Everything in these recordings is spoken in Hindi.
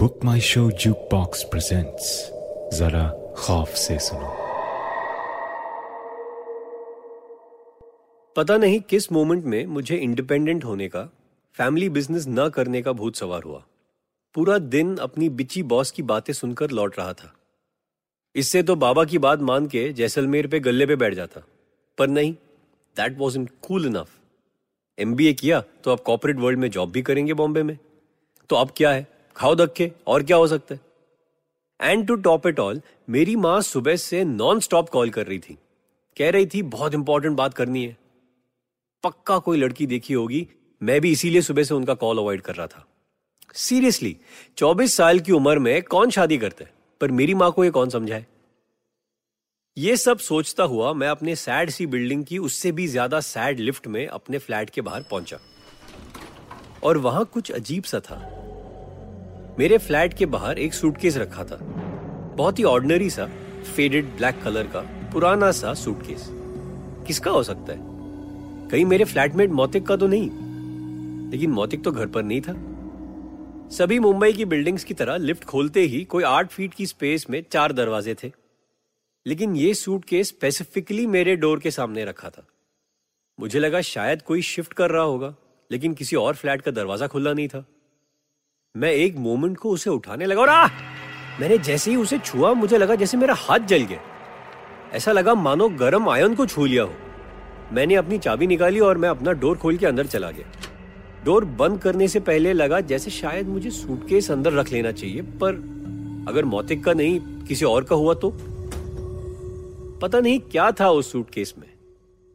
Book My Show jukebox presents जरा खौफ से सुनो पता नहीं किस मोमेंट में मुझे इंडिपेंडेंट होने का फैमिली बिज़नेस न करने का भूत सवार हुआ। पूरा दिन अपनी बिची बॉस की बातें सुनकर लौट रहा था। इससे तो बाबा की बात मान के जैसलमेर पे गले पे बैठ जाता। पर नहीं that was in cool enough M किया तो आप कॉर्पोरेट वर्ल्ड में जॉब भी करेंगे बॉम्बे में। तो अब क्या है? खाओ धक्के, और क्या हो सकता है? And to top it all मेरी माँ सुबह से नॉन स्टॉप कॉल कर रही थी। कह रही थी, बहुत इंपॉर्टेंट बात करनी है। पक्का कोई लड़की देखी होगी, मैं भी इसीलिए सुबह से उनका कॉल अवॉइड कर रहा था। सीरियसली 24 साल की उम्र में कौन शादी करता है? पर मेरी माँ को ये कौन समझाए? ये सब सोचता हुआ मैं अपने सैड सी बिल्डिंग की उससे भी ज़्यादा सैड लिफ्ट में अपने फ्लैट के बाहर पहुँचा। और वहाँ कुछ अजीब सा था। मेरे फ्लैट के बाहर एक सूटकेस रखा था। बहुत ही ऑर्डिनरी सा फेडेड ब्लैक कलर का, पुराना सा सूटकेस। किसका हो सकता है? कहीं मेरे फ्लैटमेट मौतिक का तो नहीं। लेकिन मौतिक तो घर पर नहीं था। सभी मुंबई की बिल्डिंग्स की तरह लिफ्ट खोलते ही कोई आठ फीट की स्पेस में चार दरवाजे थे। लेकिन ये सूटकेस स्पेसिफिकली मेरे डोर के सामने रखा था। मुझे लगा शायद कोई शिफ्ट कर रहा होगा, लेकिन किसी और फ्लैट का दरवाज़ा खुला नहीं था। मैं एक मोमेंट को उसे उठाने लगा और आ! मैंने जैसे ही उसे छुआ, मुझे लगा जैसे मेरा हाथ जल गया। ऐसा लगा मानो गरम आयन को छू लिया हो। मैंने अपनी चाबी निकाली और मैं अपना डोर खोल के अंदर चला गया। डोर बंद करने से पहले लगा जैसे शायद मुझे सूटकेस अंदर रख लेना चाहिए, पर अगर मौतिक का नहीं, किसी और का हुआ तो? पता नहीं क्या था उस सूटकेस में।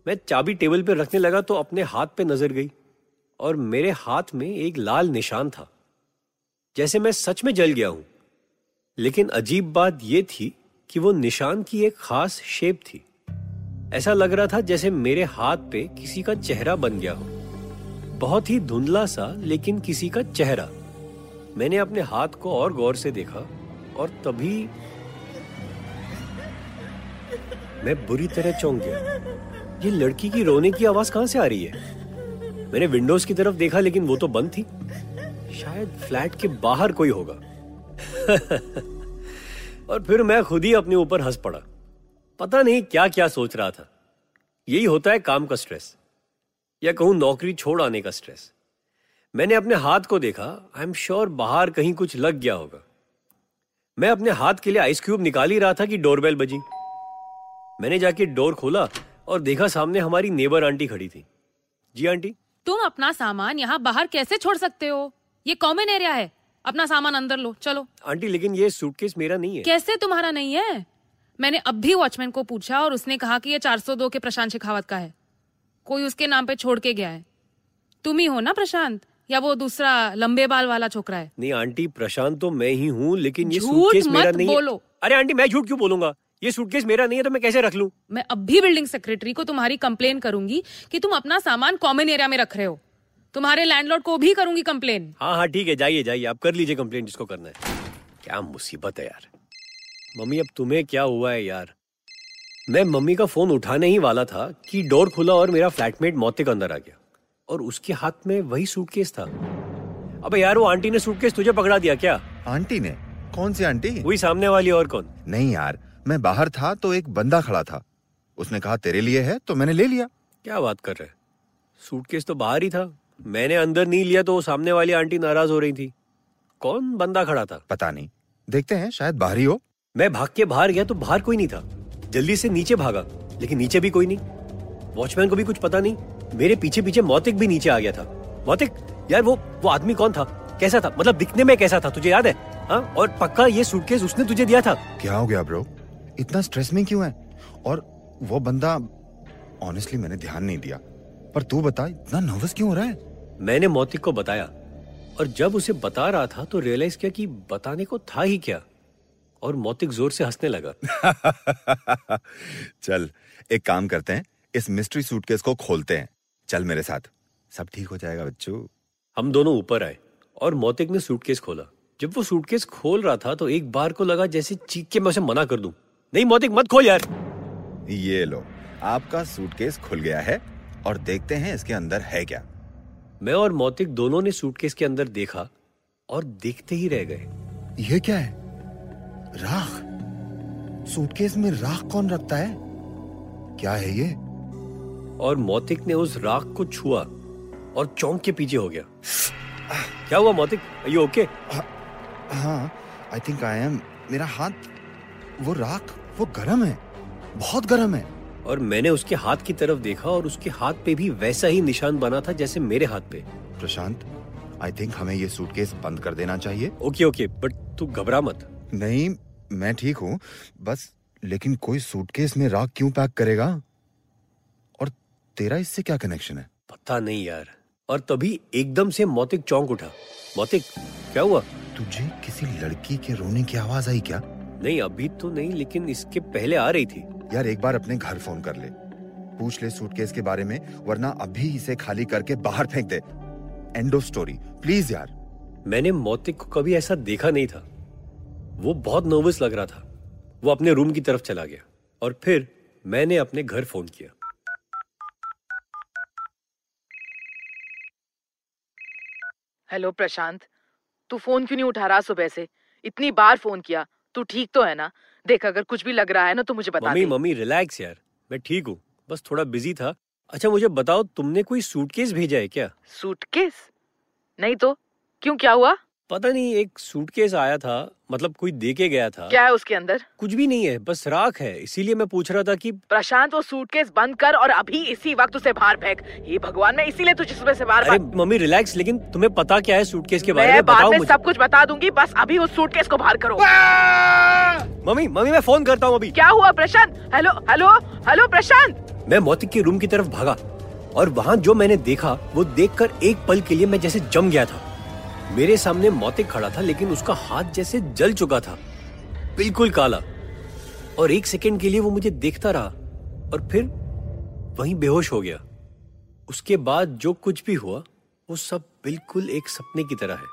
मैं चाबी टेबल पर रखने लगा तो अपने हाथ पे नज़र गई और मेरे हाथ में एक लाल निशान था। जैसे मैं सच में जल गया हूँ। लेकिन अजीब बात यह थी कि वो निशान की एक खास शेप थी। ऐसा लग रहा था जैसे मेरे हाथ पे किसी का चेहरा बन गया हो। बहुत ही धुंधला सा, लेकिन किसी का चेहरा। मैंने अपने हाथ को और गौर से देखा और तभी मैं बुरी तरह चौंक गया। ये लड़की की रोने की आवाज़ कहाँ से आ रही है? मैंने विंडोज़ की तरफ़ देखा, लेकिन वो तो बंद थी। शायद फ्लैट के बाहर कोई होगा। और फिर मैं खुद ही अपने ऊपर हंस पड़ा। पता नहीं क्या क्या सोच रहा था। यही होता है काम का स्ट्रेस, या कहूँ नौकरी छोड़ आने का स्ट्रेस। मैंने अपने हाथ को देखा, आई एम श्योर बाहर कहीं कुछ लग गया होगा। मैं अपने हाथ के लिए आइस क्यूब निकाल ही रहा था कि डोरबेल बजी। मैंने जाके डोर खोला और देखा सामने हमारी नेबर आंटी खड़ी थी। जी आंटी? तुम अपना सामान यहाँ बाहर कैसे छोड़ सकते हो? ये कॉमन एरिया है। अपना सामान अंदर लो चलो। आंटी लेकिन ये सूटकेस मेरा नहीं है। कैसे तुम्हारा नहीं है? मैंने अब भी वॉचमैन को पूछा और उसने कहा कि ये 402 के प्रशांत शेखावत का है। कोई उसके नाम पे छोड़ के गया है। तुम ही हो ना प्रशांत? या वो दूसरा लंबे बाल वाला छोकरा है? नहीं आंटी प्रशांत तो मैं ही हूँ लेकिन ये सूटकेस मेरा मत नहीं बोलो। है अरे आंटी मैं झूठ क्यों बोलूँगा? ये सूटकेस मेरा नहीं है तो मैं कैसे रख लूँ? मैं अब भी बिल्डिंग सेक्रेटरी को तुम्हारी कंप्लेन करूँगी कि तुम अपना सामान कॉमन एरिया में रख रहे हो। तुम्हारे लैंडलॉर्ड को भी करूँगी कंप्लेन हाँ हाँ ठीक है जाइए जाइए आप कर लीजिए कंप्लेंट जिसको करना है। क्या मुसीबत है यार। मम्मी अब तुम्हें क्या हुआ है यार? मैं मम्मी का फ़ोन उठाने ही वाला था कि डोर खुला और मेरा फ्लैटमेट मौतिक अंदर आ गया। और उसके हाथ में वही सूटकेस था। अबे यार वो आंटी ने सूटकेस तुझे पकड़ा दिया क्या? आंटी ने? कौन सी आंटी? वही सामने वाली और कौन? नहीं यार मैं बाहर था तो एक बंदा खड़ा था। उसने कहा तेरे लिए है तो मैंने ले लिया। क्या बात कर रहे सूटकेस तो बाहर ही था। मैंने अंदर नहीं लिया तो सामने वाली आंटी नाराज़ हो रही थी। कौन बंदा खड़ा था? पता नहीं। देखते हैं शायद बाहर ही। हो मैं भाग के बाहर गया तो बाहर कोई नहीं था। जल्दी से नीचे भागा लेकिन नीचे भी कोई नहीं। वॉचमैन को भी कुछ पता नहीं। मेरे पीछे पीछे मौतिक भी नीचे आ गया था। मौतिक? यार वो वो आदमी कौन था? कैसा था? मतलब दिखने में कैसा था? तुझे याद है? हाँ? और पक्का ये सूटकेस उसने तुझे दिया था? क्या हो गया ब्रो इतना स्ट्रेस में क्यों है? और वो बंदा ऑनेस्टली मैंने ध्यान नहीं दिया। पर तू बता इतना नर्वस क्यों हो रहा है? मैंने मौतिक को बताया और जब उसे बता रहा था तो रियलाइज़ किया कि बताने को था ही क्या और मौतिक ज़ोर से हंसने लगा। चल एक काम करते हैं इस मिस्ट्री सूटकेस को खोलते हैं। चल मेरे साथ। सब ठीक हो जाएगा बच्चू। हम दोनों ऊपर आए और मौतिक ने सूटकेस खोला। जब वो सूटकेस खोल रहा था तो एक बार को लगा जैसे चीख के मैं उसे मना कर दूँ। नहीं मौतिक मत खोल यार। ये लो आपका सूटकेस खुल गया है और देखते हैं इसके अंदर है क्या। मैं और मौतिक दोनों ने सूटकेस के अंदर देखा और देखते ही रह गए। ये क्या है? राख? सूटकेस में राख कौन रखता है? क्या है ये? और मौतिक ने उस राख को छुआ और चौंक के पीछे हो गया। क्या हुआ मौतिक? यू ओके हाँ आई थिंक आई एम मेरा हाथ वो राख वो गरम है। बहुत गरम है। और मैंने उसके हाथ की तरफ़ देखा और उसके हाथ पे भी वैसा ही निशान बना था जैसे मेरे हाथ पे। प्रशांत आई थिंक हमें ये सूटकेस बंद कर देना चाहिए। ओके ओके बट तू घबरा मत। नहीं मैं ठीक हूँ बस लेकिन कोई सूटकेस में राख क्यों पैक करेगा? और तेरा इससे क्या कनेक्शन है? पता नहीं यार। और तभी एकदम से मौतिक चौंक उठा। मौतिक क्या हुआ? तुझे किसी लड़की के रोने की आवाज़ आई क्या? नहीं अभी तो नहीं लेकिन इसके पहले आ रही थी। यार एक बार अपने घर फ़ोन कर ले। पूछ ले सूटकेस के बारे में वरना अभी इसे खाली करके बाहर फेंक दे। एंड ऑफ़ स्टोरी प्लीज़ यार। मैंने मौतिक को कभी ऐसा देखा नहीं था। वो बहुत नर्वस लग रहा था। वो अपने रूम की तरफ़ चला गया। और फिर मैंने अपने घर फ़ोन किया। हेलो प्रशांत तू फ़ोन क्यों नहीं उठा रहा सुबह से? इतनी बार फ़ोन किया। तू ठीक तो है ना? देख अगर कुछ भी लग रहा है ना तो मुझे बता मम्मी मम्मी रिलैक्स यार। मैं ठीक हूँ। बस थोड़ा बिज़ी था। अच्छा मुझे बताओ तुमने कोई सूटकेस भेजा है क्या? सूटकेस? नहीं तो? क्यों क्या हुआ? पता नहीं एक सूटकेस आया था मतलब कोई दे के गया था। क्या है उसके अंदर? कुछ भी नहीं है बस राख है। इसीलिए मैं पूछ रहा था कि प्रशांत वो सूटकेस बंद कर और अभी इसी वक्त उसे बाहर फेंक। ये भगवान मैं इसीलिए तुझे सुबह से बार अरे मम्मी रिलैक्स लेकिन तुम्हें पता क्या है सूटकेस के बारे में बाद में सब कुछ बता दूँगी बस अभी उस सूटकेस को बाहर करो। मम्मी मम्मी मैं फ़ोन करता हूँ अभी। क्या हुआ Prashant? Hello hello hello Prashant! मैं मौतिक के रूम की तरफ़ भागा और वहाँ जो मैंने देखा वो देखकर एक पल के लिए मैं जैसे जम गया था। मेरे सामने मौतिक खड़ा था लेकिन उसका हाथ जैसे जल चुका था। बिल्कुल काला। और एक सेकंड के लिए वो मुझे देखता रहा और फिर वहीं बेहोश हो गया। उसके बाद जो कुछ भी हुआ वो सब बिल्कुल एक सपने की तरह है।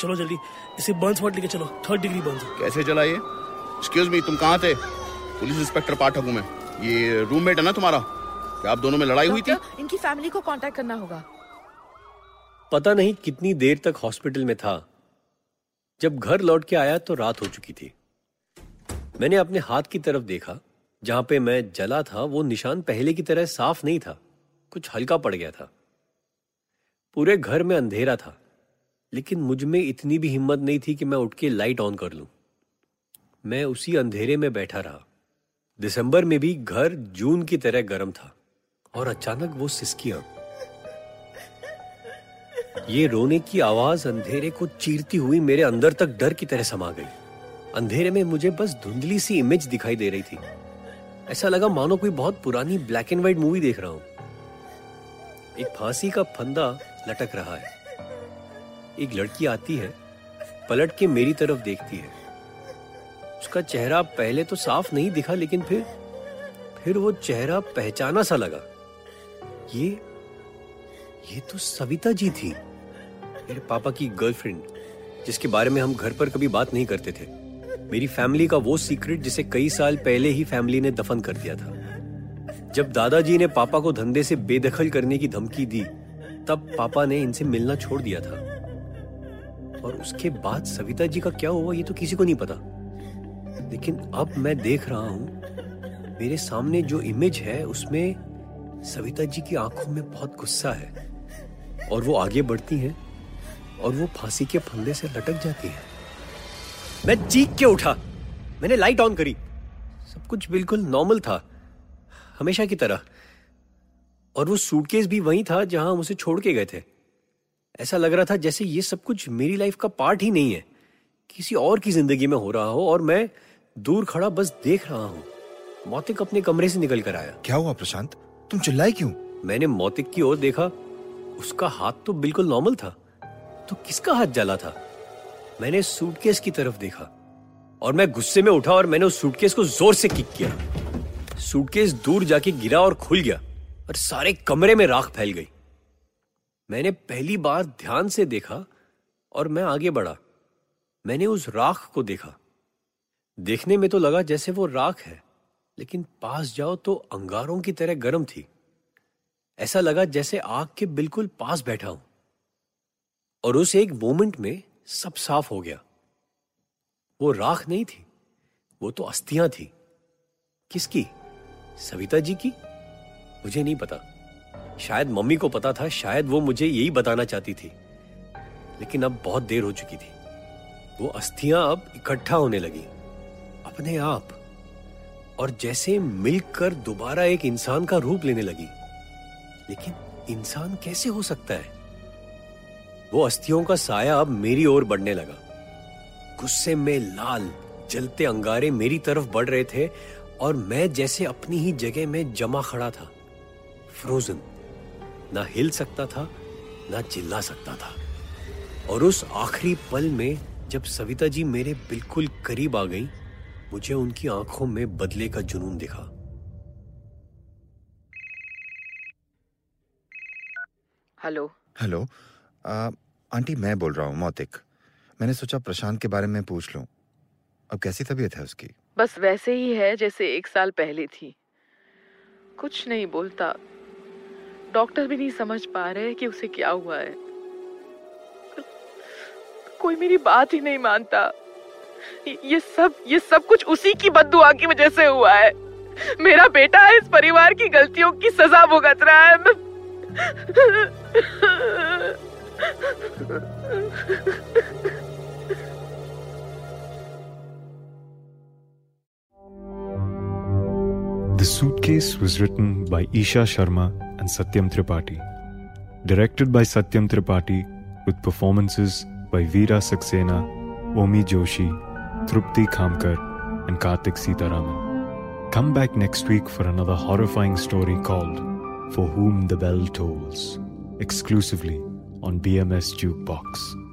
चलो जल्दी इसे बर्न स्पॉट लेके चलो। थर्ड डिग्री बर्न कैसे चला ये? एक्सक्यूज मी तुम कहाँ थे? पुलिस इंस्पेक्टर पाठक हूँ मैं। ये रूममेट है ना तुम्हारा? क्या आप दोनों में लड़ाई हुई थी? इनकी फैमिली को कांटेक्ट करना होगा। पता नहीं कितनी देर तक हॉस्पिटल में था। जब घर लौट के आया तो रात हो चुकी थी। मैंने अपने हाथ की तरफ़ देखा, जहाँ पे मैं जला था, वो निशान पहले की तरह साफ़ नहीं था। कुछ हल्का पड़ गया था। पूरे घर में अंधेरा था, लेकिन मुझमें इतनी भी हिम्मत नहीं थी कि मैं उठ के लाइट ऑन कर लूँ। मैं उसी अंधेरे में बैठा रहा। दिसंबर में भी घर जून की तरह गर्म था, और अचानक वो सिसकियाँ ये रोने की आवाज़ अंधेरे को चीरती हुई मेरे अंदर तक डर की तरह समा गई। अंधेरे में मुझे बस धुंधली सी इमेज दिखाई दे रही थी। ऐसा लगा मानो कोई बहुत पुरानी ब्लैक एंड व्हाइट मूवी देख रहा हूँ। एक फांसी का फंदा लटक रहा है। एक लड़की आती है, पलट के मेरी तरफ़ देखती है। उसका चेहरा पहले तो साफ़ नहीं दिखा, लेकिन फिर फिर वो चेहरा पहचाना सा लगा। ये ये तो सविता जी थी। मेरे पापा की गर्लफ्रेंड, जिसके बारे में हम घर पर कभी बात नहीं करते थे। मेरी फैमिली का वो सीक्रेट जिसे कई साल पहले ही फैमिली ने दफन कर दिया था। जब दादाजी ने पापा को धंधे से बेदखल करने की धमकी दी, तब पापा ने इनसे मिलना छोड़ दिया था। और उसके बाद सविता जी का क्या हुआ, ये तो किसी को नहीं पता। लेकिन अब मैं देख रहा हूँ, मेरे सामने जो इमेज है, उसमें सविता जी की आँखों में बहुत गुस्सा है। और वो आगे बढ़ती हैं। और वो फांसी के फंदे से लटक जाती है। मैं चीख के उठा। मैंने लाइट ऑन करी। सब कुछ बिल्कुल नॉर्मल था। हमेशा की तरह। और वो सूटकेस भी वही था जहाँ हम उसे छोड़ के गए थे। ऐसा लग रहा था जैसे ये सब कुछ मेरी लाइफ का पार्ट ही नहीं है। किसी और की ज़िंदगी में हो रहा हो और मैं दूर खड़ा बस देख रहा हूँ। मौतिक अपने कमरे से निकल कर आया। क्या हुआ प्रशांत? तुम चिल्लाए क्यों? मैंने मौतिक की ओर देखा। उसका हाथ तो बिल्कुल नॉर्मल था। तो किसका हाथ जला था? मैंने सूटकेस की तरफ़ देखा और मैं गुस्से में उठा और मैंने उस सूटकेस को ज़ोर से किक किया। सूटकेस दूर जाके गिरा और खुल गया और सारे कमरे में राख फैल गई। मैंने पहली बार ध्यान से देखा और मैं आगे बढ़ा। मैंने उस राख को देखा। देखने में तो लगा जैसे वो राख है, लेकिन पास जाओ तो अंगारों की तरह गर्म थी। ऐसा लगा जैसे आग के बिल्कुल पास बैठा हूँ। और उस एक मोमेंट में सब साफ़ हो गया। वो राख नहीं थी, वो तो अस्थियाँ थी। किसकी? सविता जी की? मुझे नहीं पता। शायद मम्मी को पता था, शायद वो मुझे यही बताना चाहती थी। लेकिन अब बहुत देर हो चुकी थी। वो अस्थियाँ अब इकट्ठा होने लगी। अपने आप। और जैसे मिलकर दोबारा एक इंसान का रूप लेने लगी। लेकिन इंसान कैसे हो सकता है? वो अस्थियों का साया अब मेरी ओर बढ़ने लगा। गुस्से में लाल जलते अंगारे मेरी तरफ़ बढ़ रहे थे और मैं जैसे अपनी ही जगह में जमा खड़ा था। फ्रोजन ना हिल सकता था ना चिल्ला सकता था। और उस आखिरी पल में जब सविता जी मेरे बिल्कुल करीब आ गई मुझे उनकी आँखों में बदले का जुनून दिखा। हेलो। हेलो। आ, आंटी मैं बोल रहा हूँ मौतिक। मैंने सोचा प्रशांत के बारे में पूछ लूँ। अब कैसी तबीयत है उसकी? बस वैसे ही है जैसे एक साल पहले थी। कुछ नहीं बोलता। डॉक्टर भी नहीं समझ पा रहे कि उसे क्या हुआ है। कोई मेरी बात ही नहीं मानता। ये सब ये सब कुछ उसी की बददुआ की वजह से हुआ है। मेरा बेटा इस परिवार की गलतियों की सजा भुगत रहा है The Suitcase was written by Isha Sharma and Satyam Tripathi. Directed by Satyam Tripathi with performances by Veera Saxena, Omi Joshi, Trupti Khamkar, and Karthik Sitaraman. Come back next week for another horrifying story called For Whom the Bell Tolls, exclusively on BMS Jukebox.